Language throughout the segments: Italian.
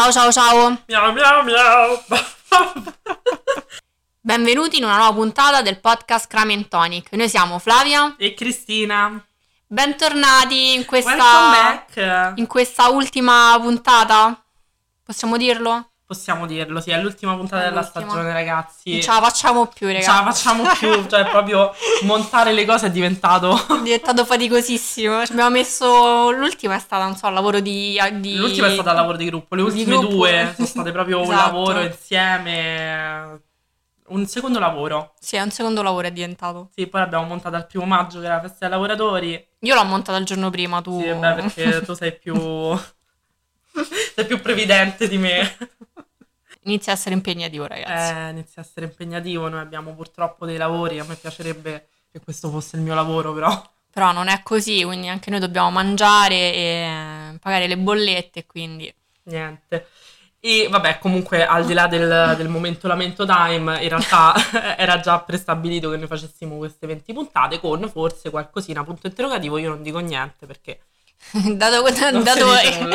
Ciao ciao ciao! Miau miau miau. Benvenuti in una nuova puntata del podcast Crime and Tonic. Noi siamo Flavia. e Cristina. Bentornati in questa, in questa ultima puntata. Possiamo dirlo? Possiamo dirlo, sì, è l'ultima puntata È della l'ultima. stagione, ragazzi. Non ce la facciamo più, Non raga. ce la facciamo più, cioè proprio montare le cose è diventato... È diventato faticosissimo. Ci abbiamo messo. L'ultima è stata, non so, un lavoro di. di- L'ultima è stata il lavoro di gruppo, le ultime gruppo. due sono state proprio un Esatto. lavoro insieme, un secondo lavoro. Sì, è un secondo lavoro è diventato. Sì, poi l'abbiamo montata il primo maggio che era la festa dei lavoratori. Io l'ho montata il giorno prima, tu. Sì, beh, perché tu sei più... sei più previdente di me. Inizia a essere impegnativo, ragazzi. Eh, inizia a essere impegnativo, noi abbiamo purtroppo dei lavori, a me piacerebbe che questo fosse il mio lavoro, però Però non è così, quindi anche noi dobbiamo mangiare e pagare le bollette, quindi. niente. E vabbè, comunque al di là del, del momento lamento time, in realtà era già prestabilito che noi facessimo queste 20 puntate con forse qualcosina, punto interrogativo, io non dico niente perché dato, dato-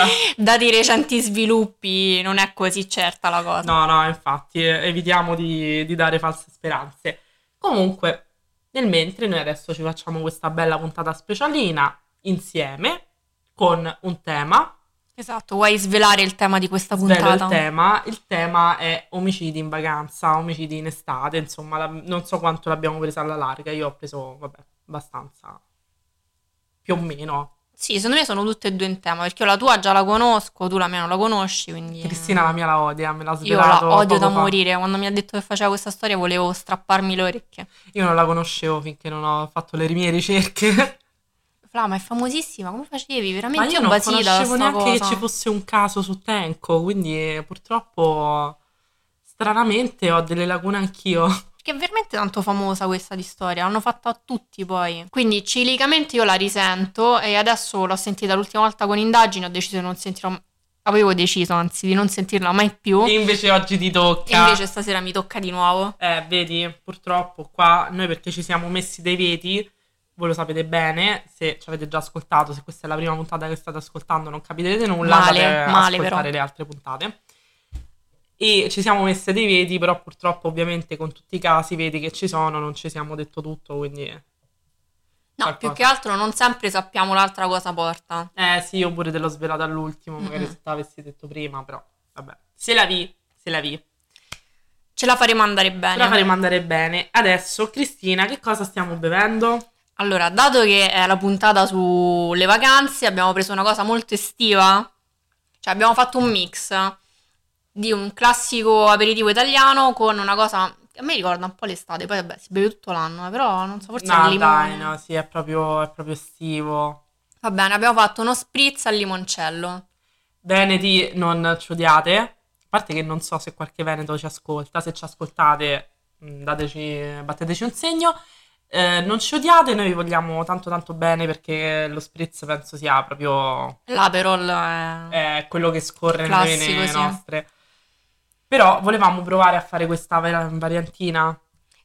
dati i recenti sviluppi, non è così certa la cosa. No, no, infatti, eh, evitiamo di, di dare false speranze. Comunque, nel mentre, noi adesso ci facciamo questa bella puntata specialina insieme con un tema. Esatto, vuoi svelare il tema di questa puntata? il tema. Il tema è omicidi in vacanza, omicidi in estate. Insomma, la- non so quanto l'abbiamo presa alla larga. Io ho preso, vabbè, abbastanza. Più o meno. Sì, secondo me sono tutte e due in tema, perché io la tua già la conosco, tu la mia non la conosci, quindi... Cristina la mia la odia, me l'ha Io svelato la odio da fa. morire, quando mi ha detto che faceva questa storia volevo strapparmi le orecchie. Io non la conoscevo finché non ho fatto le mie ricerche. Fla, ma è famosissima, come facevi? Ma Veramente io non conoscevo neanche che cosa. ci fosse un caso su Tenco, quindi eh, purtroppo stranamente ho delle lacune anch'io. Che è veramente tanto famosa questa di storia, l'hanno fatta a tutti poi. Quindi cilicamente io la risento e adesso l'ho sentita l'ultima volta con indagini, ho deciso di non sentirla, avevo deciso anzi di non sentirla mai più. E invece oggi ti tocca. E invece stasera mi tocca di nuovo. Eh, vedi, purtroppo qua noi perché ci siamo messi dei veti, voi lo sapete bene, se ci avete già ascoltato, se questa è la prima puntata che state ascoltando non capirete nulla, Male, andate male, ascoltare però. le altre puntate. E ci siamo messe dei veti, però purtroppo ovviamente con tutti i casi vedi che ci sono non ci siamo detto tutto, quindi... No, Qualcosa. più che altro non sempre sappiamo l'altra cosa porta. Eh sì, io pure te l'ho svelato all'ultimo, magari Mm-mm. se te l'avessi detto prima, però vabbè. Se la vi, se la vi. Ce la faremo andare Ce bene. la faremo andare bene. Adesso, Cristina, che cosa stiamo bevendo? Allora, dato che è la puntata sulle vacanze, abbiamo preso una cosa molto estiva. Cioè, abbiamo fatto un mix di un classico aperitivo italiano con una cosa a me ricorda un po' l'estate. Poi, vabbè, si beve tutto l'anno, eh, però non so, forse no, limone. dai, no, sì, è proprio, è proprio estivo. Va bene, abbiamo fatto uno spritz al limoncello. Veneti, non ci odiate. A parte che non so se qualche veneto ci ascolta. Se ci ascoltate, mh, dateci, batteteci un segno. Eh, non ci odiate, noi vi vogliamo tanto tanto bene perché lo spritz penso sia proprio L'Aperol è... è quello che scorre nelle Classico, vene sì. nostre. Però volevamo provare a fare questa va- variantina.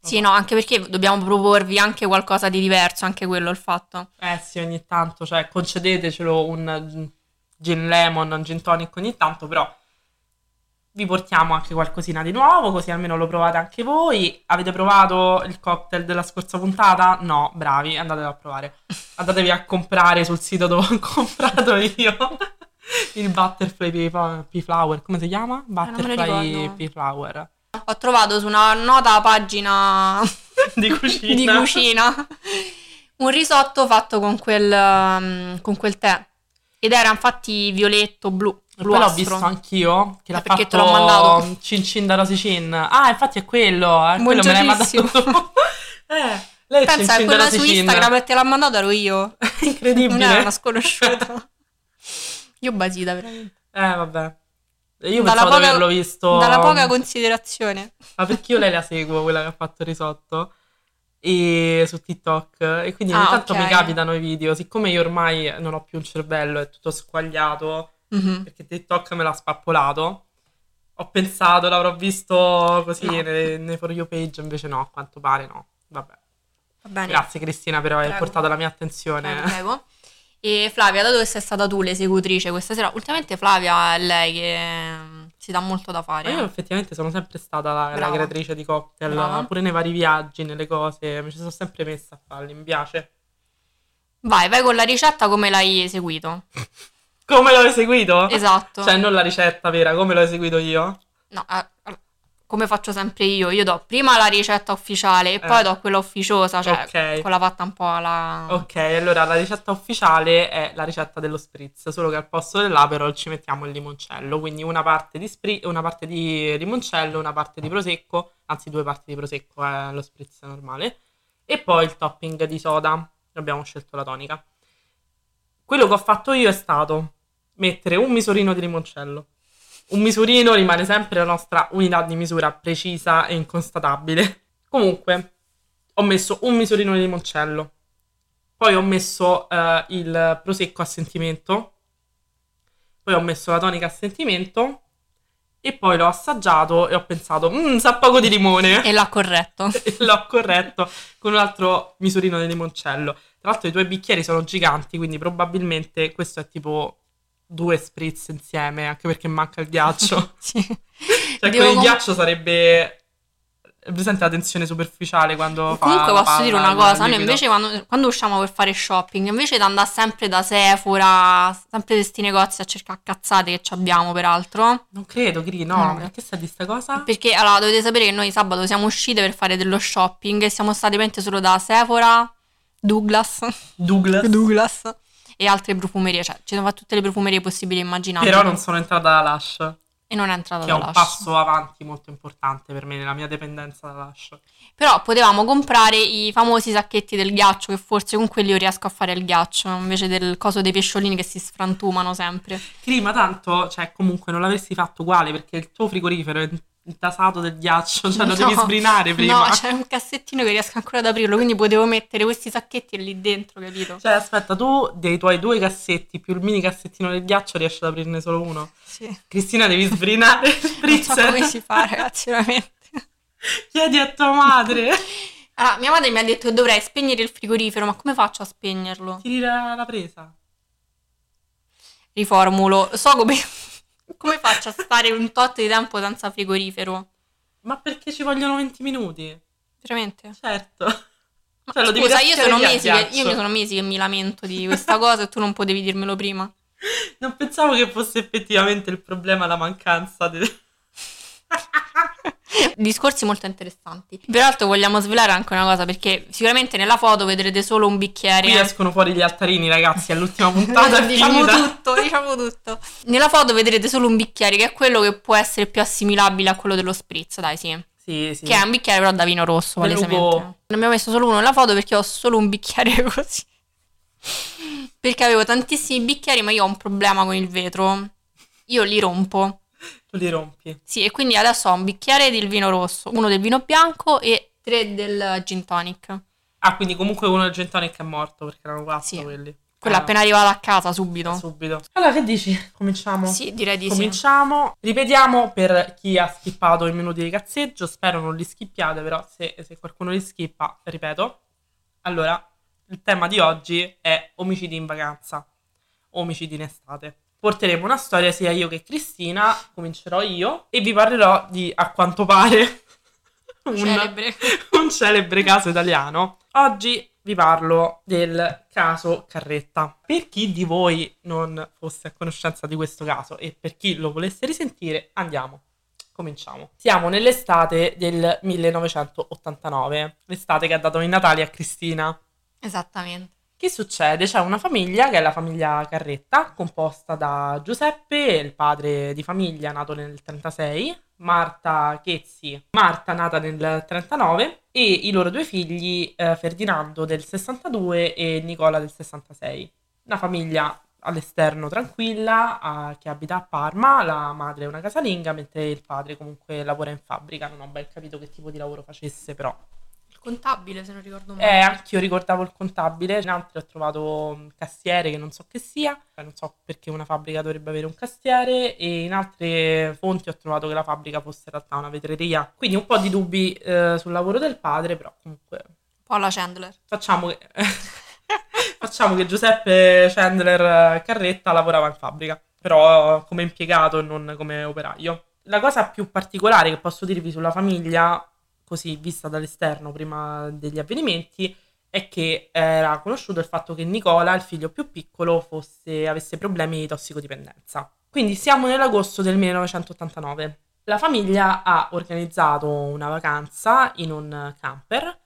Sì, no, anche perché dobbiamo proporvi anche qualcosa di diverso, anche quello il fatto. Eh sì, ogni tanto, cioè concedetecelo un gin lemon, un gin tonic ogni tanto, però vi portiamo anche qualcosina di nuovo, così almeno lo provate anche voi. Avete provato il cocktail della scorsa puntata? No, bravi, andatelo a provare. Andatevi a comprare sul sito dove ho comprato io il Butterfly Pea- Flower, come si chiama? Eh, Butterfly ricordo. Pea Flower. Ho trovato su una nota pagina Di cucina. di cucina un risotto fatto con quel, um, con quel tè. Ed era infatti violetto blu. Poi l'ho visto anch'io, che Eh, l'ha perché fatto te l'ho mandato. Cin Cin da Rosicin. Ah, infatti è quello, è quello me l'hai mandato. Eh, lei Cin Pensa Cin quella su. Instagram e te l'ha mandato ero io. Incredibile. Non era una sconosciuta. Io basita veramente. Eh, vabbè. Io Dalla pensavo di poca- averlo visto. Dalla poca considerazione. Ma perché io lei la seguo, quella che ha fatto il risotto. E su TikTok. E quindi ogni Ah, tanto ok. mi capitano i video. Siccome io ormai non ho più un cervello, è tutto squagliato. Mhm. perché TikTok me l'ha spappolato. Ho pensato, l'avrò visto così No. nei, nei For You page, invece no, a quanto pare no. Vabbè. Grazie Cristina per aver Prego. portato la mia attenzione. Prego. E Flavia, da dove sei stata tu l'esecutrice questa sera? Ultimamente Flavia è lei che mm, si dà molto da fare. Ma io effettivamente sono sempre stata la, la creatrice di cocktail, Brava. pure nei vari viaggi, nelle cose, mi ci sono sempre messa a farli, mi piace. Vai, vai con la ricetta come l'hai eseguito. Come l'ho eseguito? Esatto. Cioè, non la ricetta vera, come l'ho eseguito io? No, eh, come faccio sempre io, io do prima la ricetta ufficiale e Eh. poi do quella ufficiosa, cioè Ok. quella fatta un po' alla... Ok, allora la ricetta ufficiale è la ricetta dello spritz, solo che al posto dell'aperol ci mettiamo il limoncello, quindi una parte di, spri- una parte di limoncello, una parte di prosecco, anzi due parti di prosecco è lo spritz normale, e poi il topping di soda, abbiamo scelto la tonica. Quello che ho fatto io è stato mettere un misurino di limoncello. Un misurino rimane sempre la nostra unità di misura precisa e inconstatabile. Comunque, ho messo un misurino di limoncello. Poi ho messo eh, il prosecco a sentimento. Poi ho messo la tonica a sentimento. E poi l'ho assaggiato e ho pensato, mmm, sa poco di limone. E l'ha corretto. E l'ho corretto con un altro misurino di limoncello. Tra l'altro i due bicchieri sono giganti, quindi probabilmente questo è tipo due spritz insieme, anche perché manca il ghiaccio. Sì. Cioè, Devo con il ghiaccio sarebbe... Presente la tensione superficiale quando Comunque posso dire palla, una il cosa, noi invece quando, quando usciamo per fare shopping, invece di andare sempre da Sephora, sempre questi negozi a cercare cazzate che ci abbiamo peraltro, Non credo, Gri, no. No. Perché sai di sta cosa? perché allora dovete sapere che noi sabato siamo uscite per fare dello shopping e siamo state veramente solo da Sephora, Douglas, Douglas. Douglas e altre profumerie, cioè ci sono fatte tutte le profumerie possibili e immaginabili. Però non sono entrata da Lush, E non è entrata che è da un Lush. passo avanti molto importante per me nella mia dipendenza da Lush. Però potevamo comprare i famosi sacchetti del ghiaccio, che forse con quelli io riesco a fare il ghiaccio, invece del coso dei pesciolini che si sfrantumano sempre. Ma tanto, cioè, comunque non l'avresti fatto uguale perché il tuo frigorifero è intasato del ghiaccio, cioè lo devi No, sbrinare prima. No, c'è un cassettino che riesco ancora ad aprirlo, quindi potevo mettere questi sacchetti lì dentro, capito? Cioè, aspetta, tu dei tuoi due cassetti più il mini cassettino del ghiaccio riesci ad aprirne solo uno. Sì. Cristina, devi sbrinare il Non so come si fa, ragazzi, veramente. Chiedi a tua madre. Allora, mia madre mi ha detto che dovrei spegnere il frigorifero, ma come faccio a spegnerlo? Tiri la, la presa. Riformulo, so come... come faccio a stare un tot di tempo senza frigorifero? Ma perché ci vogliono 20 minuti? Veramente? Certo. Ma Cioè, scusa, io sono, mesi che, io mi sono mesi che mi lamento di questa cosa e tu non potevi dirmelo prima. Non pensavo che fosse effettivamente il problema la mancanza del... Discorsi molto interessanti. Peraltro vogliamo svelare anche una cosa, perché sicuramente nella foto vedrete solo un bicchiere. Qui escono fuori gli altarini, ragazzi, è l'ultima puntata diciamo finita. tutto, diciamo tutto. Nella foto vedrete solo un bicchiere, che è quello che può essere più assimilabile a quello dello spritz, dai sì. Sì, sì. Che è un bicchiere però da vino rosso, palesemente. Ne abbiamo messo solo uno nella foto perché ho solo un bicchiere così. Perché avevo tantissimi bicchieri, ma io ho un problema con il vetro. Io li rompo. Tu li rompi. Sì, e quindi adesso ho un bicchiere del vino rosso, uno del vino bianco e tre del gin tonic. Ah, quindi comunque uno del gin tonic è morto perché erano quattro Sì. quelli. Quella Ah, appena arrivata a casa, subito. subito. Allora, che dici? Cominciamo? Sì, direi di sì. Cominciamo. Ripetiamo per chi ha skippato i minuti di cazzeggio. Spero non li skippiate, però se, se qualcuno li skippa, ripeto. Allora, il tema di oggi è omicidi in vacanza, omicidi in estate. Porteremo una storia sia io che Cristina, comincerò io e vi parlerò di, a quanto pare, un, Celebre. un celebre caso italiano. Oggi vi parlo del caso Carretta. Per chi di voi non fosse a conoscenza di questo caso e per chi lo volesse risentire, andiamo. Cominciamo. Siamo nell'estate del 1989, l'estate che ha dato i Natali a Cristina. Esattamente. Che succede? C'è una famiglia che è la famiglia Carretta, composta da Giuseppe, il padre di famiglia nato nel 36, Marta Chezzi, Marta nata nel 39 e i loro due figli eh, Ferdinando del 62 e Nicola del 66. Una famiglia all'esterno tranquilla eh, che abita a Parma, la madre è una casalinga mentre il padre comunque lavora in fabbrica, non ho ben capito che tipo di lavoro facesse però. Il contabile, se non ricordo Eh, male. anch'io ricordavo il contabile, in altri ho trovato un cassiere che non so che sia, Cioè, non so perché una fabbrica dovrebbe avere un cassiere e in altre fonti ho trovato che la fabbrica fosse in realtà una vetreria. Quindi un po' di dubbi eh, sul lavoro del padre, però comunque Un po' alla Chandler. facciamo che... Facciamo che Giuseppe Chandler Carretta lavorava in fabbrica, però come impiegato e non come operaio. La cosa più particolare che posso dirvi sulla famiglia, così vista dall'esterno prima degli avvenimenti, è che era conosciuto il fatto che Nicola, il figlio più piccolo, fosse, avesse problemi di tossicodipendenza. Quindi siamo nell'agosto del 1989. La famiglia ha organizzato una vacanza in un camper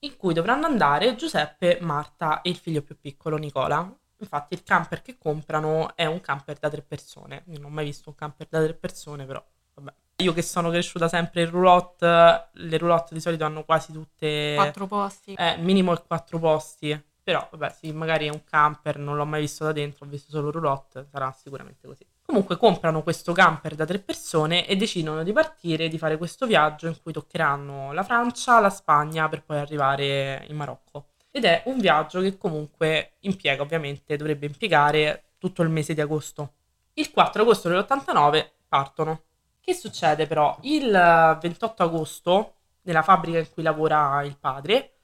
in cui dovranno andare Giuseppe, Marta e il figlio più piccolo Nicola. Infatti il camper che comprano è un camper da tre persone. Non ho mai visto un camper da tre persone, però vabbè. Io che sono cresciuta sempre in roulotte, le roulotte di solito hanno quasi tutte... Quattro posti. Eh, minimo il quattro posti. Però, vabbè, sì, magari è un camper, non l'ho mai visto da dentro, ho visto solo roulotte, sarà sicuramente così. Comunque comprano questo camper da tre persone e decidono di partire, di fare questo viaggio in cui toccheranno la Francia, la Spagna per poi arrivare in Marocco. Ed è un viaggio che comunque impiega, ovviamente, dovrebbe impiegare tutto il mese di agosto. Il 4 agosto dell'89 partono. Che succede però? Il 28 agosto, nella fabbrica in cui lavora il padre,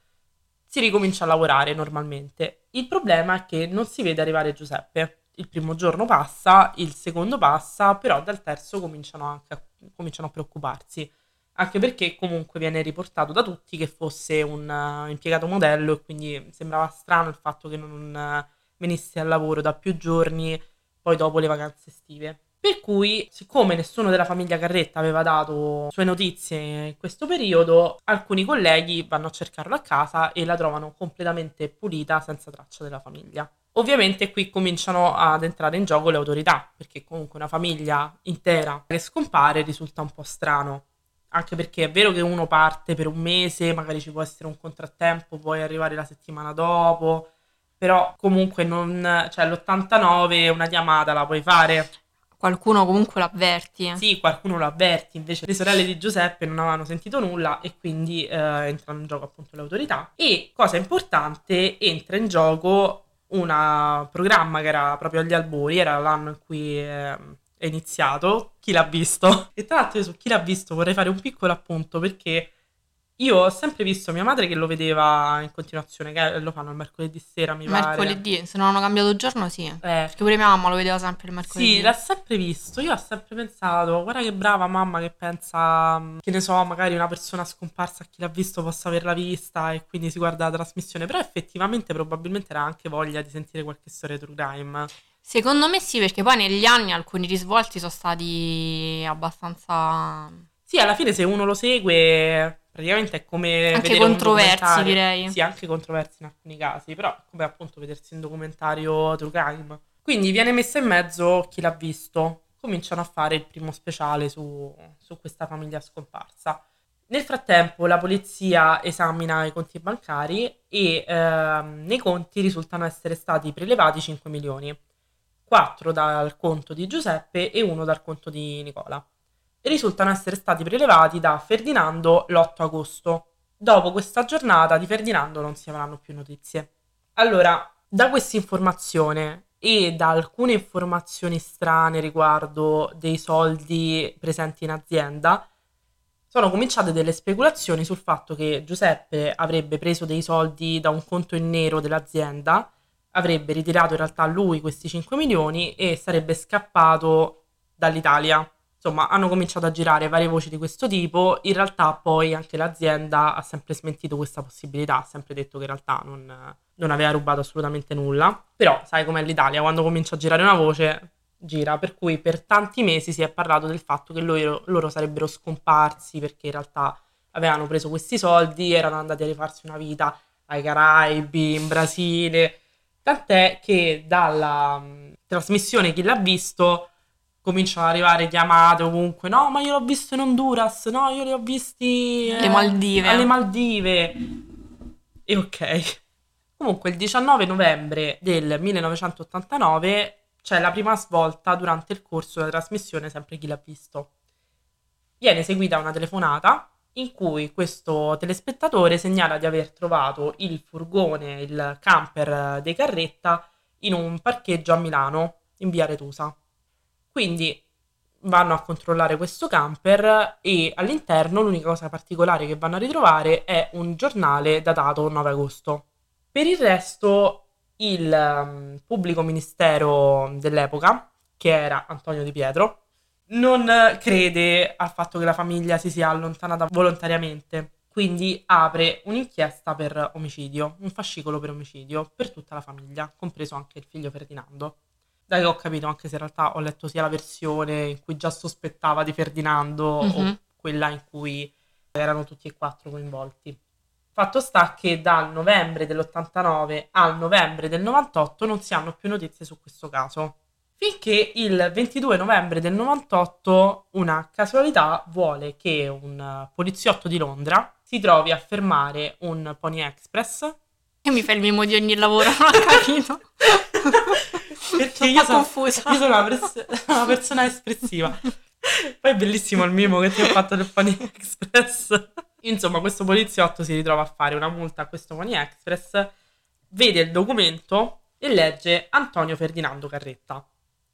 si ricomincia a lavorare normalmente. Il problema è che non si vede arrivare Giuseppe. Il primo giorno passa, il secondo passa, però dal terzo cominciano anche a, cominciano a preoccuparsi. Anche perché comunque viene riportato da tutti che fosse un uh, impiegato modello e quindi sembrava strano il fatto che non uh, venisse al lavoro da più giorni, poi dopo le vacanze estive. Per cui, siccome nessuno della famiglia Carretta aveva dato sue notizie in questo periodo, alcuni colleghi vanno a cercarlo a casa e la trovano completamente pulita, senza traccia della famiglia. Ovviamente qui cominciano ad entrare in gioco le autorità, perché comunque una famiglia intera che scompare risulta un po' strano. Anche perché è vero che uno parte per un mese, magari ci può essere un contrattempo, puoi arrivare la settimana dopo, però comunque non, cioè l'89 una chiamata la puoi fare Qualcuno comunque lo avverti. Sì, qualcuno lo avverti, invece le sorelle di Giuseppe non avevano sentito nulla e quindi eh, entrano in gioco appunto le autorità. E cosa importante, entra in gioco un programma che era proprio agli albori, era l'anno in cui eh, è iniziato, chi l'ha visto. E tra l'altro io su chi l'ha visto vorrei fare un piccolo appunto perché io ho sempre visto mia madre che lo vedeva in continuazione, che lo fanno il mercoledì sera, mi mercoledì, pare. Mercoledì, se non hanno cambiato giorno, sì. Eh. Perché pure mia mamma lo vedeva sempre il mercoledì. Sì, l'ha sempre visto. Io ho sempre pensato, guarda che brava mamma che pensa, che ne so, magari una persona scomparsa, chi l'ha visto possa averla vista e quindi si guarda la trasmissione. Però effettivamente probabilmente era anche voglia di sentire qualche storia true crime. Secondo me sì, perché poi negli anni alcuni risvolti sono stati abbastanza... Sì, alla fine se uno lo segue praticamente è come anche controversi direi. Sì anche controversi in alcuni casi però come appunto vedersi un documentario true crime. Quindi viene messo in mezzo chi l'ha visto. Cominciano a fare il primo speciale su, su questa famiglia scomparsa. Nel frattempo la polizia esamina i conti bancari e ehm, nei conti risultano essere stati prelevati 5 milioni. 4 dal conto di Giuseppe e 1 dal conto di Nicola risultano essere stati prelevati da Ferdinando l'8 agosto. Dopo questa giornata di Ferdinando non si avranno più notizie. Allora, da questa informazione e da alcune informazioni strane riguardo dei soldi presenti in azienda, sono cominciate delle speculazioni sul fatto che Giuseppe avrebbe preso dei soldi da un conto in nero dell'azienda, avrebbe ritirato in realtà lui questi 5 milioni e sarebbe scappato dall'Italia insomma, hanno cominciato a girare varie voci di questo tipo. In realtà, poi anche l'azienda ha sempre smentito questa possibilità, ha sempre detto che in realtà non, non aveva rubato assolutamente nulla. Però, sai com'è l'Italia, quando comincia a girare una voce, gira. Per cui per tanti mesi si è parlato del fatto che loro, loro sarebbero scomparsi perché in realtà avevano preso questi soldi, erano andati a rifarsi una vita ai Caraibi, in Brasile. Tant'è che dalla mh, trasmissione Chi l'ha visto cominciano ad arrivare chiamate ovunque. No, ma io l'ho visto in Honduras. No, io li ho visti eh, alle Maldive. Alle Maldive. E ok. Comunque, il 19 novembre del 1989 c'è la prima svolta durante il corso della trasmissione, sempre chi l'ha visto. Viene eseguita una telefonata in cui questo telespettatore segnala di aver trovato il furgone, il camper dei Carretta in un parcheggio a Milano, in via Retusa. Quindi vanno a controllare questo camper e all'interno l'unica cosa particolare che vanno a ritrovare è un giornale datato 9 agosto. Per il resto il um, pubblico ministero dell'epoca, che era Antonio Di Pietro, non crede al fatto che la famiglia si sia allontanata volontariamente. Quindi apre un'inchiesta per omicidio, un fascicolo per omicidio per tutta la famiglia, compreso anche il figlio Ferdinando. Da che ho capito, anche se in realtà ho letto sia la versione in cui già sospettava di Ferdinando mm-hmm. o quella in cui erano tutti e quattro coinvolti. Fatto sta che dal novembre dell'89 al novembre del 98 non si hanno più notizie su questo caso. Finché il 22 novembre del 98 una casualità vuole che un poliziotto di Londra si trovi a fermare un Pony Express. E mi fai il mimo di ogni lavoro, non ho capito. Perché io sono, io sono una, pers- una, persona espressiva. Poi è bellissimo il mimo che ti ho fatto del Pony Express. Insomma, questo poliziotto si ritrova a fare una multa a questo Pony Express, vede il documento e legge Antonio Ferdinando Carretta.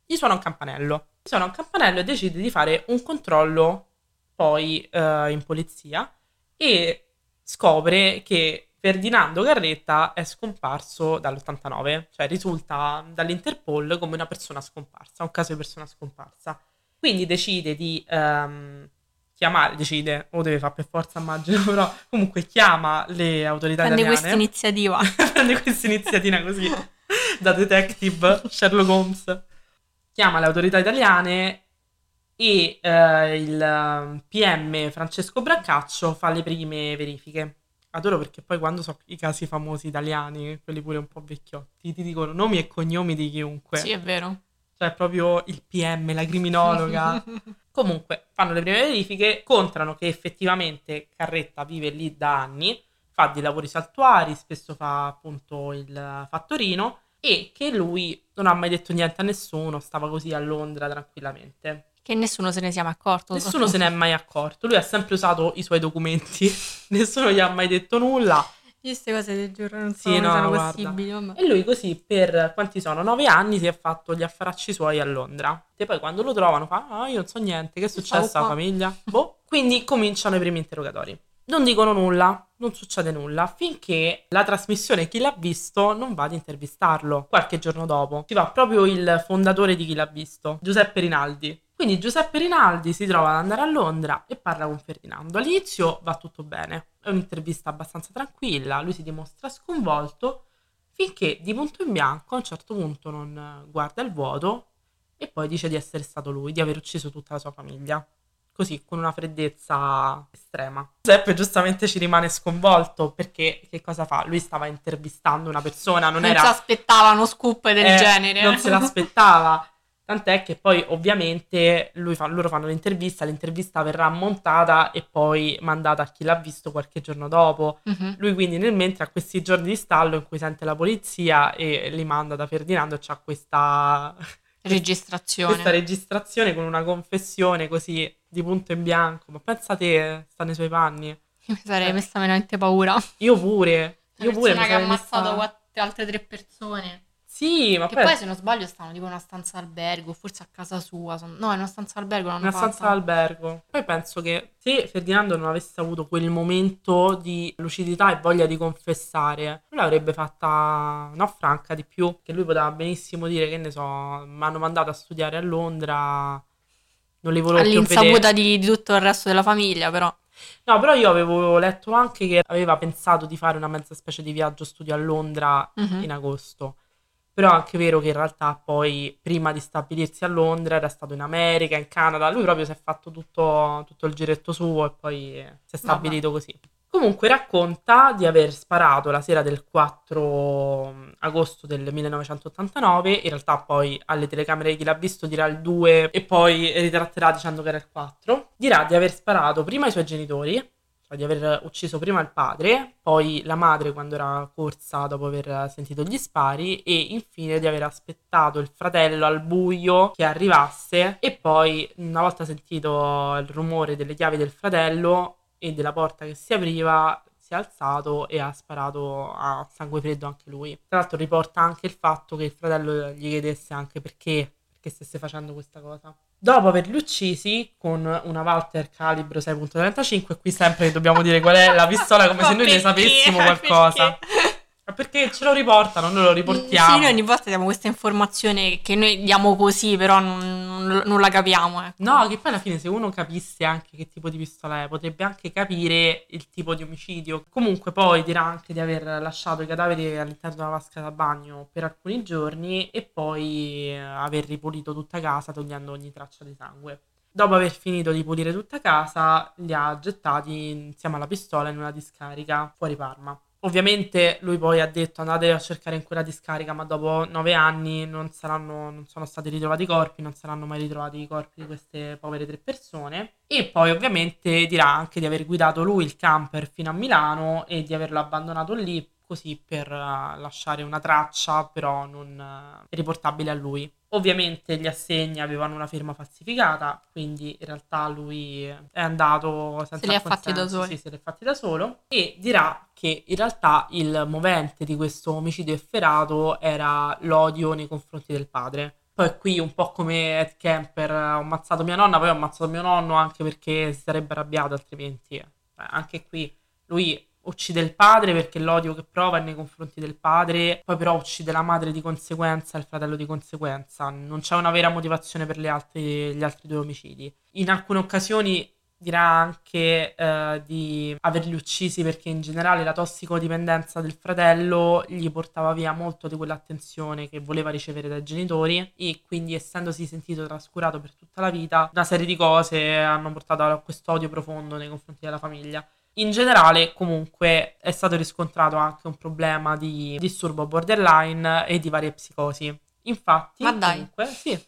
Gli suona un campanello. Gli suona un campanello e decide di fare un controllo poi uh, in polizia e scopre che Ferdinando Carretta è scomparso dall'89, cioè risulta dall'Interpol come una persona scomparsa, un caso di persona scomparsa. Quindi decide di um, chiamare, decide, o deve fare per forza immagino, però comunque chiama le autorità Prende italiane. questa iniziativa. Prende questa iniziativa così, da detective Sherlock Holmes. Chiama le autorità italiane e eh, il ehm, PM Francesco Brancaccio fa le prime verifiche. Adoro perché poi quando so i casi famosi italiani, quelli pure un po' vecchiotti, ti dicono nomi e cognomi di chiunque. Sì, è vero. Cioè proprio il PM, la criminologa. Comunque fanno le prime verifiche, contrano che effettivamente Carretta vive lì da anni, fa dei lavori saltuari, spesso fa appunto il fattorino e che lui non ha mai detto niente a nessuno, stava così a Londra tranquillamente. Che nessuno se ne sia mai accorto. Nessuno se ne è mai accorto. Lui ha sempre usato i suoi documenti, nessuno gli ha mai detto nulla. Io queste cose del giorno non sì, no, sono possibili. E lui così per quanti sono? Nove anni si è fatto gli affaracci suoi a Londra. E poi quando lo trovano fa, ah io non so niente, che è successo alla famiglia? Boh. Quindi cominciano i primi interrogatori. Non dicono nulla, non succede nulla, finché la trasmissione Chi l'ha visto non va ad intervistarlo qualche giorno dopo. Ci va proprio il fondatore di Chi l'ha visto, Giuseppe Rinaldi. Quindi Giuseppe Rinaldi si trova ad andare a Londra e parla con Ferdinando. All'inizio va tutto bene, è un'intervista abbastanza tranquilla, lui si dimostra sconvolto finché di punto in bianco a un certo punto non guarda il vuoto e poi dice di essere stato lui, di aver ucciso tutta la sua famiglia. Così, con una freddezza estrema. Giuseppe giustamente ci rimane sconvolto perché che cosa fa? Lui stava intervistando una persona, non, non era... Non si aspettava uno scoop del eh, genere. Non se l'aspettava. Tant'è che poi ovviamente fa, loro fanno l'intervista, l'intervista verrà montata e poi mandata a chi l'ha visto qualche giorno dopo. Uh-huh. Lui quindi nel mentre ha questi giorni di stallo in cui sente la polizia e li manda da Ferdinando e c'ha questa registrazione. questa registrazione con una confessione così di punto in bianco. Ma pensa te, sta nei suoi panni. Io mi sarei eh. messa veramente paura. Io pure. Io pure. Una che ha ammazzato messa... altre tre persone. Sì, ma che poi... poi se non sbaglio stavano tipo in una stanza d'albergo, forse a casa sua. No, in una stanza d'albergo l'hanno Una stanza d'albergo. Poi penso che se Ferdinando non avesse avuto quel momento di lucidità e voglia di confessare, lui l'avrebbe fatta, no, franca di più, che lui poteva benissimo dire, che ne so, mi hanno mandato a studiare a Londra, non li volevo più. All'insaputa di, di tutto il resto della famiglia, però. No, però io avevo letto anche che aveva pensato di fare una mezza specie di viaggio studio a Londra uh-huh. in agosto. Però è anche vero che in realtà poi prima di stabilirsi a Londra era stato in America, in Canada, lui proprio si è fatto tutto, tutto il giretto suo e poi si è stabilito Vabbè. così. Comunque racconta di aver sparato la sera del 4 agosto del 1989, in realtà poi alle telecamere chi l'ha visto dirà il 2 e poi ritratterà dicendo che era il 4. Dirà di aver sparato prima ai suoi genitori, di aver ucciso prima il padre, poi la madre quando era corsa dopo aver sentito gli spari e infine di aver aspettato il fratello al buio che arrivasse e poi una volta sentito il rumore delle chiavi del fratello e della porta che si apriva si è alzato e ha sparato a sangue freddo anche lui. Tra l'altro riporta anche il fatto che il fratello gli chiedesse anche perché, perché stesse facendo questa cosa. Dopo averli uccisi con una Walter calibro 6.35, qui sempre dobbiamo dire qual è la pistola come se noi ne sapessimo qualcosa. Ma perché ce lo riportano, noi lo riportiamo. Sì, noi ogni volta diamo questa informazione che noi diamo così, però non, non- la capiamo. ecco. No, che poi alla fine se uno capisse anche che tipo di pistola è, potrebbe anche capire il tipo di omicidio. Comunque poi dirà anche di aver lasciato i cadaveri all'interno della vasca da bagno per alcuni giorni e poi eh, aver ripulito tutta casa togliendo ogni traccia di sangue. Dopo aver finito di pulire tutta casa, li ha gettati insieme alla pistola in una discarica fuori Parma. Ovviamente lui poi ha detto andate a cercare in quella discarica, ma dopo nove anni non, saranno, non sono stati ritrovati i corpi, non saranno mai ritrovati i corpi di queste povere tre persone. E poi ovviamente dirà anche di aver guidato lui il camper fino a Milano e di averlo abbandonato lì così per eh, lasciare una traccia però non eh, riportabile a lui. Ovviamente gli assegni avevano una firma falsificata, quindi in realtà lui è andato senza li ha il fatti da consenso, solo. Sì, se li ha fatti da solo e dirà che in realtà il movente di questo omicidio efferato era l'odio nei confronti del padre. Poi qui un po' come Ed Kemper, ho ammazzato mia nonna, poi ho ammazzato mio nonno anche perché si sarebbe arrabbiato altrimenti. Eh, anche qui lui uccide il padre perché l'odio che prova è nei confronti del padre, poi però uccide la madre di conseguenza e il fratello di conseguenza. Non c'è una vera motivazione per altre- gli altri due omicidi. In alcune occasioni dirà anche eh, di averli uccisi perché in generale la tossicodipendenza del fratello gli portava via molto di quell'attenzione che voleva ricevere dai genitori e quindi essendosi sentito trascurato per tutta la vita una serie di cose hanno portato a questo odio profondo nei confronti della famiglia. In generale, comunque, è stato riscontrato anche un problema di disturbo borderline e di varie psicosi. Infatti, Ma dai. comunque, sì,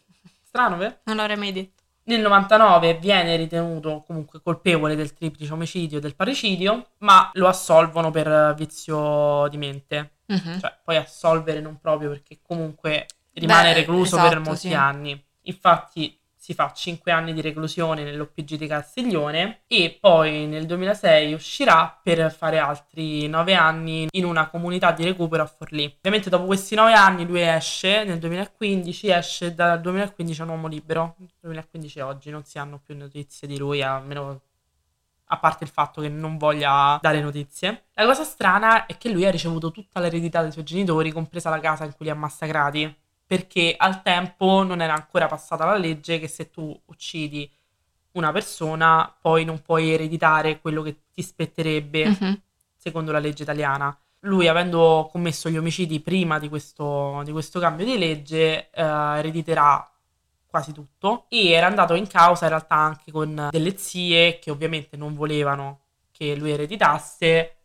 strano, vero? Non l'avrei mai detto. Nel 99 viene ritenuto comunque colpevole del triplice omicidio e del parricidio, ma lo assolvono per vizio di mente. Mhm. Cioè, poi assolvere non proprio perché comunque rimane Beh, recluso per esatto, molti sì. anni. Infatti si fa 5 anni di reclusione nell'OPG di Castiglione e poi nel 2006 uscirà per fare altri 9 anni in una comunità di recupero a Forlì. Ovviamente dopo questi 9 anni lui esce, nel 2015 esce dal 2015 è un uomo libero, 2015 oggi non si hanno più notizie di lui, almeno a parte il fatto che non voglia dare notizie. La cosa strana è che lui ha ricevuto tutta l'eredità dei suoi genitori, compresa la casa in cui li ha massacrati, perché al tempo non era ancora passata la legge che se tu uccidi una persona poi non puoi ereditare quello che ti spetterebbe Mhm. secondo la legge italiana. Lui, avendo commesso gli omicidi prima di questo, di questo cambio di legge, eh, erediterà quasi tutto e era andato in causa in realtà anche con delle zie che ovviamente non volevano che lui ereditasse,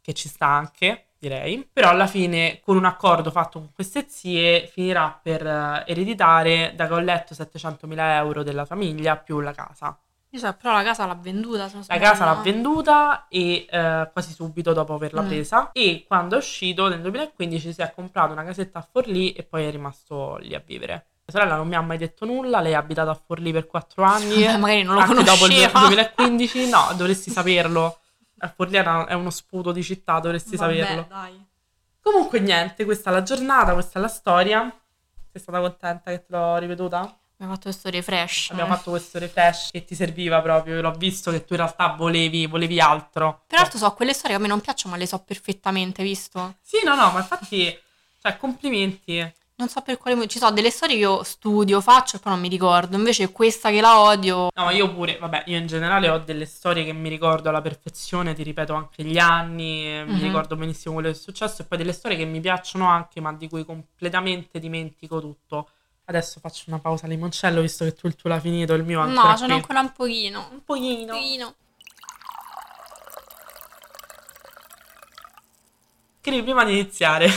che ci sta anche, direi, però alla fine con un accordo fatto con queste zie finirà per eh, ereditare, da che ho letto, 700.000 euro della famiglia più la casa. So, però la casa l'ha venduta. La casa l'ha venduta e eh, quasi subito dopo averla Mm. presa e quando è uscito nel 2015 si è comprato una casetta a Forlì e poi è rimasto lì a vivere. Mia sorella non mi ha mai detto nulla, lei è abitata a Forlì per quattro anni. Vabbè, magari non lo anche dopo il conosceva. 2015, no, dovresti saperlo. A Forlì è uno sputo di città, dovresti Vabbè, saperlo. dai. Comunque niente, questa è la giornata, questa è la storia. Sei stata contenta che te l'ho ripetuta? Abbiamo fatto le storie fresh. Abbiamo fatto questo refresh che ti serviva proprio, l'ho visto che tu in realtà volevi, volevi altro. Peraltro so quelle storie che a me non piacciono, ma le so perfettamente, visto? Sì, no, no, ma infatti, cioè, complimenti. Non so per quale motivo. Ci sono delle storie che io studio, faccio e poi non mi ricordo. Invece questa che la odio. No, ma io pure, vabbè, io in generale ho delle storie che mi ricordo alla perfezione, ti ripeto anche gli anni, eh, mi Mhm. ricordo benissimo quello che è successo, e poi delle storie che mi piacciono anche, ma di cui completamente dimentico tutto. Adesso faccio una pausa limoncello, visto che tu il tuo l'hai finito, il mio ancora No, ce qui. ancora un pochino. Un pochino. Un pochino. Quindi prima di iniziare,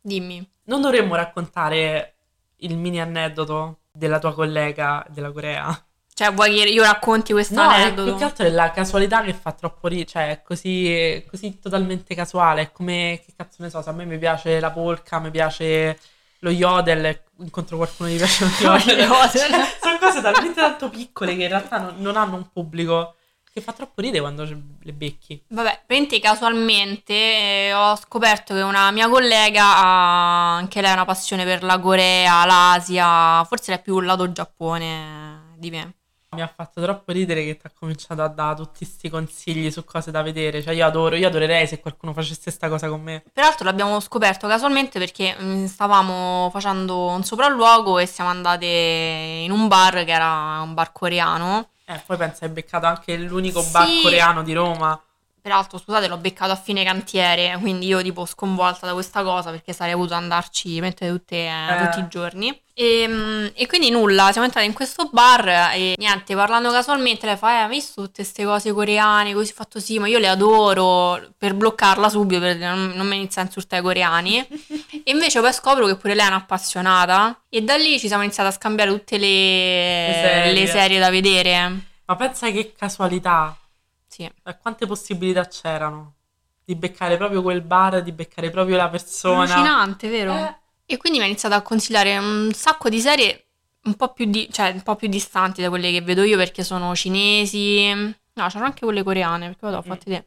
Dimmi. Non dovremmo raccontare il mini aneddoto della tua collega della Corea? Cioè, vuoi che io racconti questo No, aneddoto? più che altro è la casualità che fa troppo ridere, cioè è così, così totalmente casuale, è come, che cazzo ne so, se a me mi piace la polka, mi piace lo yodel, incontro qualcuno che gli piace lo yodel. yodel. Sono cose talmente tanto piccole che in realtà non, non hanno un pubblico, che fa troppo ridere quando le becchi. Vabbè, praticamente casualmente eh, ho scoperto che una mia collega ha anche lei una passione per la Corea, l'Asia, forse è più un lato Giappone di me. Mi ha fatto troppo ridere che ti ha cominciato a dare tutti questi consigli su cose da vedere. Cioè, io adoro, io adorerei se qualcuno facesse questa cosa con me. Peraltro l'abbiamo scoperto casualmente perché mm, stavamo facendo un sopralluogo e siamo andate in un bar che era un bar coreano. Eh, poi pensa, hai beccato anche l'unico bar Sì. coreano di Roma. Peraltro, scusate, l'ho beccato a fine cantiere, quindi io tipo sconvolta da questa cosa perché sarei voluto andarci veramente tutte- Eh. tutti i giorni. E, mm, e quindi nulla, siamo entrati in questo bar e niente, parlando casualmente, lei fa, eh, hai visto tutte queste cose coreane, così ho fatto sì, ma io le adoro, per bloccarla subito, per dire, non, non mi inizia a insultare i coreani. E invece poi scopro che pure lei è un'appassionata e da lì ci siamo iniziati a scambiare tutte le, Le serie. le serie da vedere. Ma pensa che casualità. Sì. Eh, Quante possibilità c'erano di beccare proprio quel bar, di beccare proprio la persona. Allucinante, vero? Eh, E quindi mi ha iniziato a consigliare un sacco di serie un po' più, di- cioè, un po' più distanti da quelle che vedo io perché sono cinesi. No, c'erano anche quelle coreane, perché vado, ho Mm. fatto idea.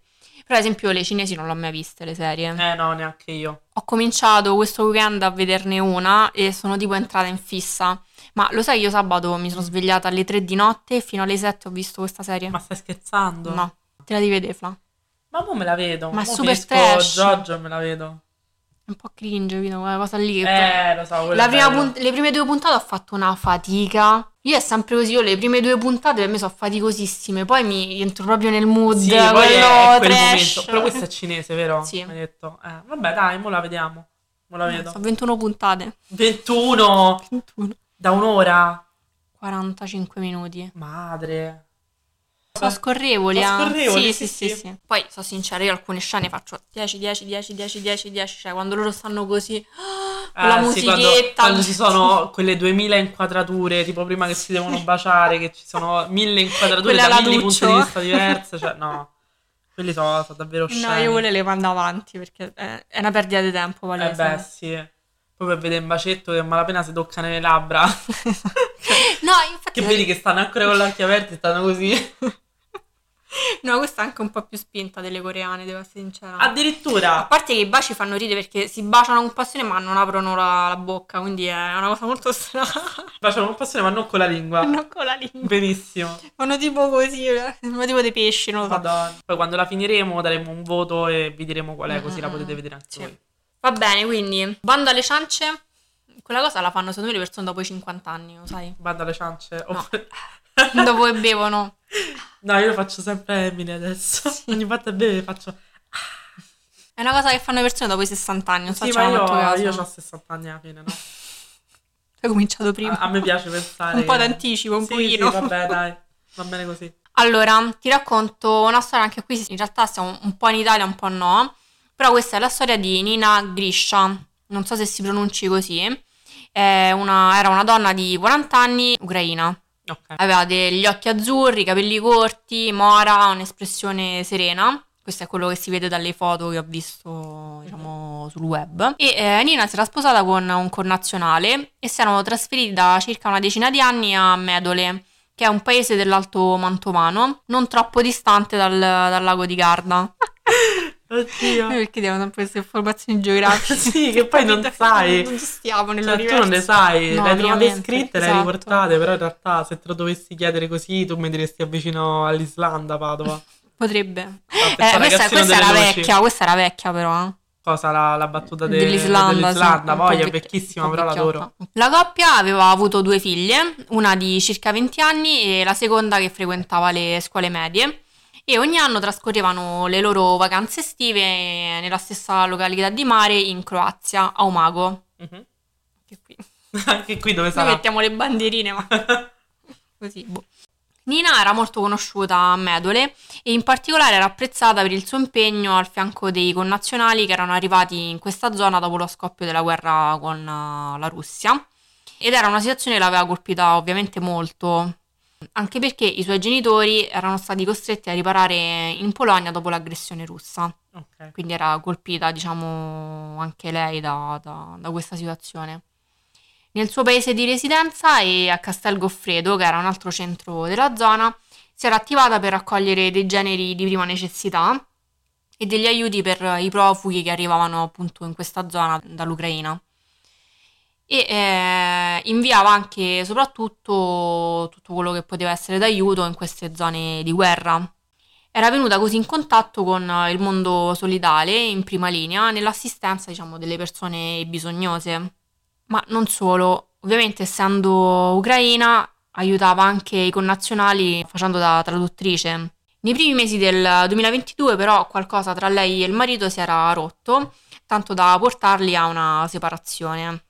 Però ad esempio le cinesi non l'ho mai viste le serie. eh, no, neanche io. Ho cominciato questo weekend a vederne una e sono tipo entrata in fissa. Ma lo sai, io sabato mi sono svegliata alle 3 di notte e fino alle 7 ho visto questa serie. Ma stai scherzando? No, te la devi vedere, Fla. Ma mo me la vedo. Ma è super trash. E me la vedo. È un po' cringe, capito? Quella cosa lì. che poi- Eh, lo so. La prima punt- le prime due puntate ho fatto una fatica. Io è sempre così, io le prime due puntate per me sono faticosissime, poi mi entro proprio nel mood, Sì, poi è quello quel trash. momento. Però questo è cinese, vero? Sì. Mi hai detto. Eh, vabbè, dai, mo la vediamo. Mo la vedo. Sono 21 puntate. 21 21. da un'ora. 45 minuti. Madre. Sono scorrevoli, Sono eh. scorrevoli, sì, sì, sì. Poi, sono sincera, io alcune scene faccio 10, 10, 10, 10, 10, 10, cioè quando loro stanno così, con la Eh, musichetta. quando ci sono quelle 2000 inquadrature, tipo prima che si devono baciare, che ci sono mille inquadrature da mille punti di vista diverse, cioè no. Quelli sono, sono davvero No, sceni. io quelle le mando avanti perché è, è una perdita di tempo, Eh palese. beh, sì. Poi per vedere un bacetto che a malapena si toccano le labbra. no, infatti che vedi che stanno ancora con gli occhi aperti, stanno così. No, questa è anche un po' più spinta delle coreane, devo essere sincera. A Addirittura. parte che i baci fanno ridere perché si baciano con passione ma non aprono la, la bocca, quindi è una cosa molto strana. Facciano con passione, ma non con la lingua. non con la lingua. Benissimo. Fanno tipo così, eh, fanno tipo dei pesci, non lo so. Madonna. Poi quando la finiremo daremo un voto e vi diremo qual è, così la Mm, potete vedere anche sì. voi. Va bene, quindi, bando alle ciance, quella cosa la fanno secondo me le persone dopo i 50 anni, lo sai? Banda alle ciance. No. Dopo che bevono. No, io lo faccio sempre Emily adesso. Ogni volta beve faccio. È una cosa che fanno le persone dopo i 60 anni, non sì, ma io, caso. io ho 60 anni alla fine, no? Hai cominciato prima. A, a me piace pensare. un po' che- d'anticipo, un Sì, pochino. Sì, vabbè, dai. Va bene così. Allora, ti racconto una storia anche qui, in realtà siamo un po' in Italia, un po' no, però questa è la storia di Nina Grisha, non so se si pronunci così, è una- era una donna di 40 anni, ucraina, Ok. aveva degli occhi azzurri, capelli corti, mora, un'espressione serena. Questo è quello che si vede dalle foto che ho visto, diciamo, sul web. E eh, Nina si era sposata con un connazionale e si erano trasferiti da circa una decina di anni a Medole, che è un paese dell'Alto Mantovano, non troppo distante dal, dal lago di Garda. Oddio. Noi perché diamo sempre queste informazioni geografiche? Sì, che poi non sai. Non stiamo Cioè, nell'universo. tu non le sai, No, le hai trovate scritte, le hai esatto. riportate, però in realtà se te lo dovessi chiedere così, tu mi diresti vicino all'Islanda, Padova. Potrebbe. Ah, Eh, questa, questa era luci. vecchia, questa era vecchia però. eh. Cosa, la, la battuta de- dell'Islanda, dell'Islanda? sì, un po' Voglia, è vecchi- vecchissima, però vecchiotta. l'adoro. La coppia aveva avuto due figlie, una di circa 20 anni e la seconda che frequentava le scuole medie e ogni anno trascorrevano le loro vacanze estive nella stessa località di mare in Croazia, a Umago. Mhm. Che qui. Anche qui dove Noi sarà? mettiamo le bandierine, ma così. boh. Nina era molto conosciuta a Medole e in particolare era apprezzata per il suo impegno al fianco dei connazionali che erano arrivati in questa zona dopo lo scoppio della guerra con eh, la Russia. Ed era una situazione che l'aveva colpita ovviamente molto, anche perché i suoi genitori erano stati costretti a riparare in Polonia dopo l'aggressione russa. Ok. Quindi era colpita, diciamo, anche lei da, da- da questa situazione. Nel suo paese di residenza e a Castel Goffredo, che era un altro centro della zona, si era attivata per raccogliere dei generi di prima necessità e degli aiuti per i profughi che arrivavano appunto in questa zona dall'Ucraina. E eh, inviava anche soprattutto tutto quello che poteva essere d'aiuto in queste zone di guerra. Era venuta così in contatto con il mondo solidale in prima linea nell'assistenza diciamo, delle persone bisognose. Ma non solo, ovviamente essendo ucraina aiutava anche i connazionali facendo da traduttrice. Nei primi mesi del 2022 però qualcosa tra lei e il marito si era rotto, tanto da portarli a una separazione.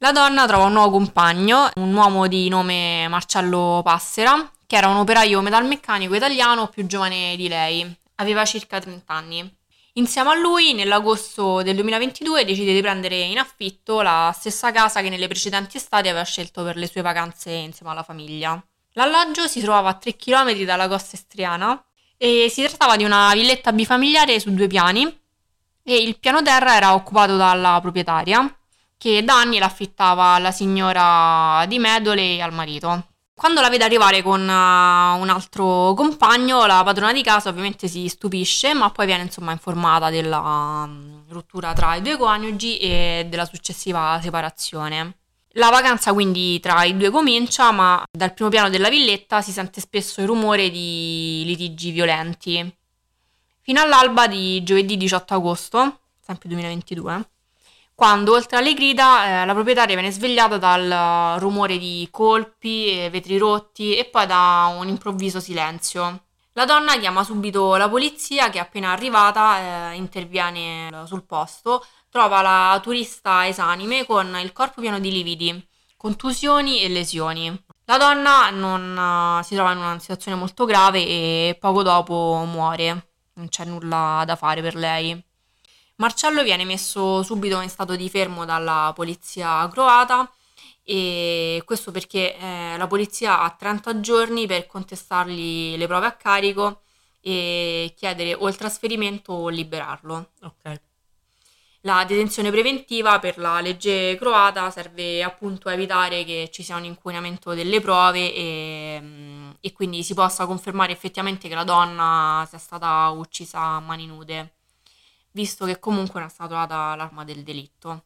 La donna trova un nuovo compagno, un uomo di nome Marcello Passera, che era un operaio metalmeccanico italiano più giovane di lei, aveva circa 30 anni. Insieme a lui, nell'agosto del 2022, decide di prendere in affitto la stessa casa che nelle precedenti estati aveva scelto per le sue vacanze insieme alla famiglia. L'alloggio si trovava a 3 km dalla costa estriana e si trattava di una villetta bifamiliare su due piani e il piano terra era occupato dalla proprietaria che da anni l'affittava alla signora di Medole e al marito. Quando la vede arrivare con uh, un altro compagno, la padrona di casa ovviamente si stupisce, ma poi viene insomma informata della um, rottura tra i due coniugi e della successiva separazione. La vacanza quindi tra i due comincia, ma dal primo piano della villetta si sente spesso il rumore di litigi violenti. Fino all'alba di giovedì 18 agosto, sempre 2022, quando oltre alle grida eh, la proprietaria viene svegliata dal rumore di colpi, vetri rotti e poi da un improvviso silenzio. La donna chiama subito la polizia che appena arrivata eh, interviene sul posto, trova la turista esanime con il corpo pieno di lividi, contusioni e lesioni. La donna non si trova in una situazione molto grave e poco dopo muore, non c'è nulla da fare per lei. Marcello viene messo subito in stato di fermo dalla polizia croata e questo perché eh, la polizia ha 30 giorni per contestargli le prove a carico e chiedere o il trasferimento o liberarlo. Ok. La detenzione preventiva per la legge croata serve appunto a evitare che ci sia un inquinamento delle prove e, mm, e quindi si possa confermare effettivamente che la donna sia stata uccisa a mani nude, visto che comunque è stata trovata l'arma del delitto.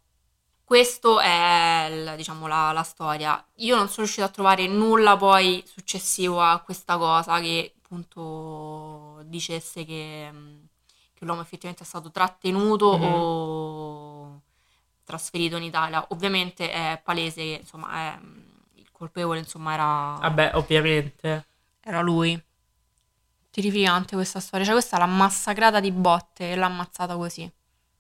Questo è diciamo, la, la storia. Io non sono riuscita a trovare nulla poi successivo a questa cosa che appunto dicesse che, che l'uomo effettivamente è stato trattenuto Mhm. o trasferito in Italia. Ovviamente è palese che insomma è- il colpevole insomma era, Vabbè, ovviamente. era lui. Terrificante questa storia. Cioè, questa l'ha massacrata di botte e l'ha ammazzata così.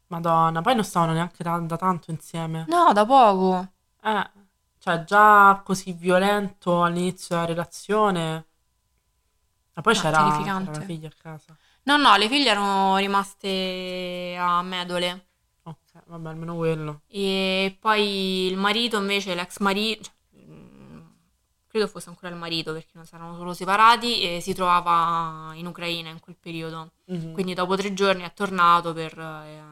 Madonna, poi non stavano neanche da, da tanto insieme. No, da poco. Eh, cioè già così violento all'inizio della relazione. Ma poi No, c'era, terrificante. c'era la figlia a casa. No, no, le figlie erano rimaste a Medole. Ok, vabbè, almeno quello. E poi il marito invece, l'ex marito, cioè, credo fosse ancora il marito perché non si erano solo separati e si trovava in Ucraina in quel periodo. Mhm. Quindi dopo tre giorni è tornato per eh,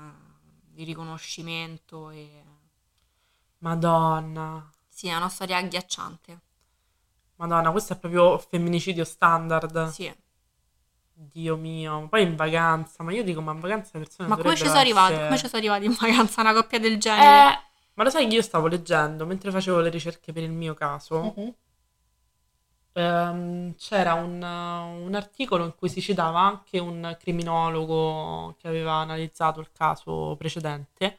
il riconoscimento e... Madonna. Sì, è una storia agghiacciante. Madonna, questo è proprio femminicidio standard. Sì. Dio mio. Poi in vacanza. Ma io dico, ma in vacanza le persone Ma come ci sono arrivati? essere- Come ci sono arrivati in vacanza una coppia del genere? Eh, ma lo sai che io stavo leggendo mentre facevo le ricerche per il mio caso? Mhm. Ehm, c'era un, un articolo in cui si citava anche un criminologo che aveva analizzato il caso precedente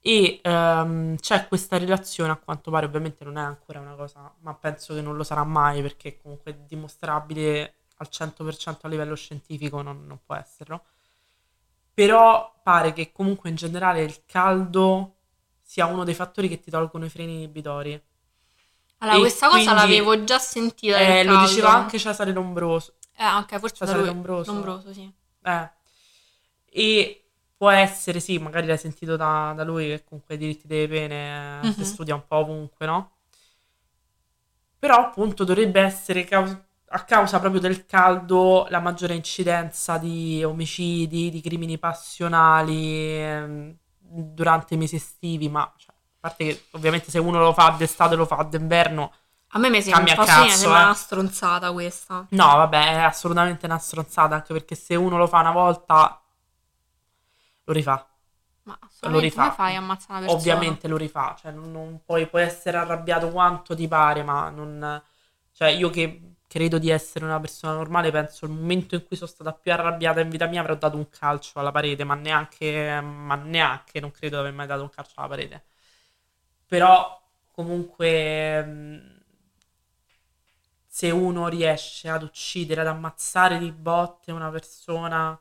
e ehm, c'è questa relazione, a quanto pare ovviamente non è ancora una cosa, ma penso che non lo sarà mai perché comunque dimostrabile al 100% a livello scientifico, non, non può esserlo. Però pare che comunque in generale il caldo sia uno dei fattori che ti tolgono i freni inibitori. Allora, e questa cosa quindi- l'avevo già sentita Eh, lo diceva anche Cesare Lombroso. Eh, anche forse da Cesare lui. Lombroso. Lombroso, sì. Eh. E può essere, sì, magari l'hai sentito da, da lui che comunque i diritti delle pene eh, si Mhm. studia un po' ovunque, no? Però appunto dovrebbe essere caus- a causa proprio del caldo la maggiore incidenza di omicidi, di crimini passionali ehm, durante i mesi estivi, ma cioè, a parte che ovviamente se uno lo fa d'estate lo fa d'inverno, A me mi sembra, cazzo, sembra eh. una stronzata questa. No, vabbè, è assolutamente una stronzata, anche perché se uno lo fa una volta, lo rifà. Ma lo rifà. come fai a ammazzare una persona? Ovviamente lo rifà, cioè non, non puoi, puoi essere arrabbiato quanto ti pare, ma non... Cioè io che credo di essere una persona normale, penso il momento in cui sono stata più arrabbiata in vita mia avrò dato un calcio alla parete, ma neanche, ma neanche, non credo di aver mai dato un calcio alla parete. Però comunque mh, se uno riesce ad uccidere, ad ammazzare di botte una persona,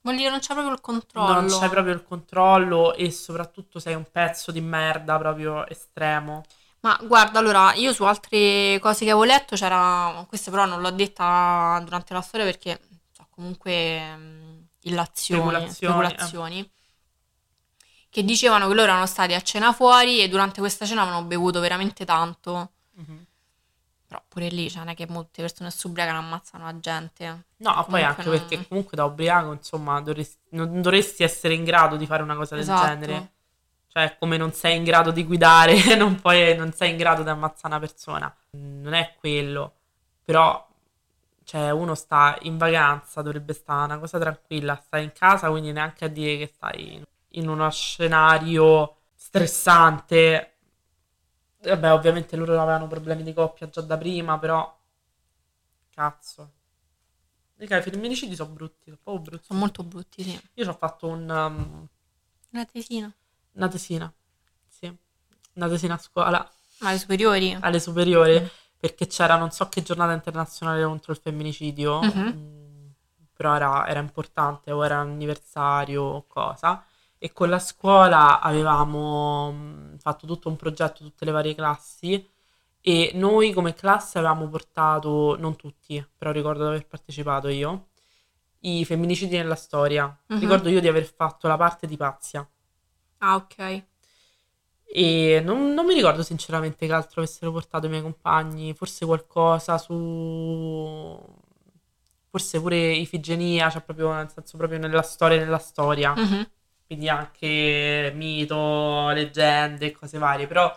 Vuol dire non c'è proprio il controllo. non c'è proprio il controllo e soprattutto sei un pezzo di merda proprio estremo. Ma guarda, allora, io su altre cose che avevo letto c'era, questa però non l'ho detta durante la storia perché so, comunque mh, illazioni, Speculazioni, speculazioni, che dicevano che loro erano stati a cena fuori e durante questa cena avevano bevuto veramente tanto. Mhm. Però pure lì, cioè, non è che molte persone si ubriacano ammazzano la gente. No, poi Comunque anche non- perché comunque da ubriaco, insomma, dovresti- non dovresti essere in grado di fare una cosa del Esatto. genere. Cioè, come non sei in grado di guidare, non puoi, non sei in grado di ammazzare una persona. Non è quello. Però, cioè, uno sta in vacanza, dovrebbe stare una cosa tranquilla, stai in casa, quindi neanche a dire che stai in uno scenario stressante. Vabbè, ovviamente loro avevano problemi di coppia già da prima, però... Cazzo. Raga, i femminicidi sono brutti, sono brutti. Sono molto brutti, sì. Io ci ho fatto un, um, Una tesina. una tesina, sì, una tesina a scuola, Ma le superiori? alle superiori, perché c'era non so che giornata internazionale contro il femminicidio, Mhm. mm, però era, era importante, o era un anniversario o cosa, e con la scuola avevamo mm, fatto tutto un progetto, tutte le varie classi, e noi come classe avevamo portato, non tutti, però ricordo di aver partecipato io, i femminicidi nella storia. Mhm. Ricordo io di aver fatto la parte di Pazia. Ah, ok. E non, non mi ricordo sinceramente che altro avessero portato i miei compagni, forse qualcosa su... forse pure Ifigenia, cioè proprio nel senso proprio nella storia nella storia, Mhm. Quindi anche mito, leggende e cose varie, però